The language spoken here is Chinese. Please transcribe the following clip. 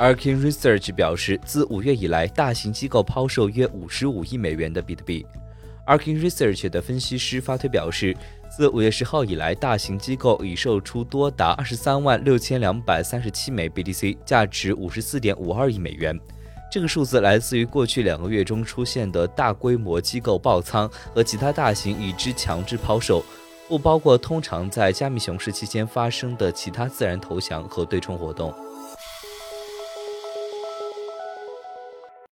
Arkin Research 表示，自五月以来，大型机构抛售约五十五亿美元的比特币。Arkin Research 的分析师发推表示，自五月十号以来，大型机构已售出多达二十三万六千两百三十七枚 BTC，价值五十四点五二亿美元。这个数字来自于过去两个月中出现的大规模机构爆仓和其他大型已知强制抛售，不包括通常在加密熊市期间发生的其他自然投降和对冲活动。